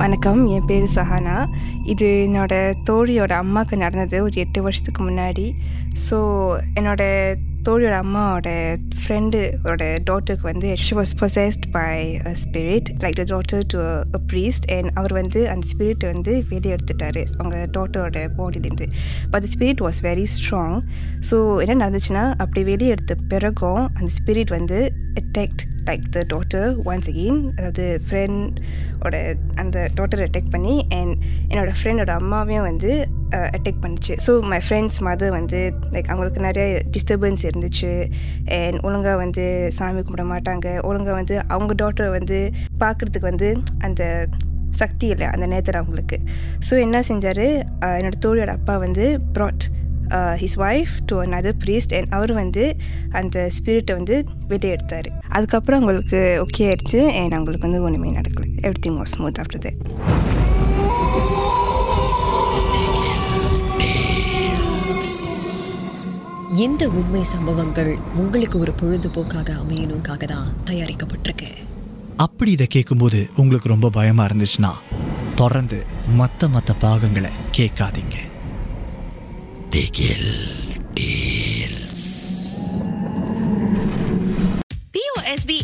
வணக்கம். என் பேர் சஹானா. இது என்னோடய தோழியோட அம்மாவுக்கு நடந்தது ஒரு எட்டு வருஷத்துக்கு முன்னாடி. ஸோ என்னோடய தோழியோட அம்மாவோட ஃப்ரெண்டோட டாட்டருக்கு வந்து she was possessed by a spirit like the daughter to a priest and அவர் வந்து அந்த ஸ்பிரிட்டை வந்து வெளியே எடுத்துட்டாரு அவங்க டாட்டரோட பாடியிலேருந்து but the spirit was very strong so என்ன நடந்துச்சுன்னா அப்படி வெளியே எடுத்த பிறகும் அந்த ஸ்பிரிட் வந்து attacked like the daughter once again அதாவது ஃப்ரெண்டோட அந்த டாட்டரை அட்டாக் பண்ணி அண்ட் என்னோடய ஃப்ரெண்டோட அம்மாவையும் வந்து அட்டாக் பண்ணிச்சு. ஸோ மை ஃப்ரெண்ட்ஸ் மதர் வந்து லைக் அவங்களுக்கு நிறைய டிஸ்டர்பன்ஸ் இருந்துச்சு. அண்ட் ஒழுங்காக வந்து சாமி கும்பிட மாட்டாங்க. ஒழுங்காக வந்து அவங்க டாட்டரை வந்து பார்க்குறதுக்கு வந்து அந்த சக்தி இல்லை அந்த நேரத்தில் அவங்களுக்கு. ஸோ என்ன செஞ்சார்? என்னோட தோழியோட அப்பா வந்து brought his wife to another priest and அவர் வந்து அந்த ஸ்பிரிட்டை வந்து வெளியே எடுத்தார் அதுக்கப்புறம் அவங்களுக்கு ஓகே ஆயிடுச்சு அண்ட் அவங்களுக்கு வந்து ஒன்றுமே நடக்கலை. Everything was smooth after that இந்த உண்மை சம்பவங்கள் உங்களுக்கு ஒரு பொழுதுபோக்காக அமையணுக்காக தான் தயாரிக்கப்பட்டிருக்கு. அப்படி இதை கேட்கும்போது உங்களுக்கு ரொம்ப பயமா இருந்துச்சுன்னா தொடர்ந்து மற்ற மற்ற பாகங்களை கேட்காதீங்க. பிஓஎஸ்பி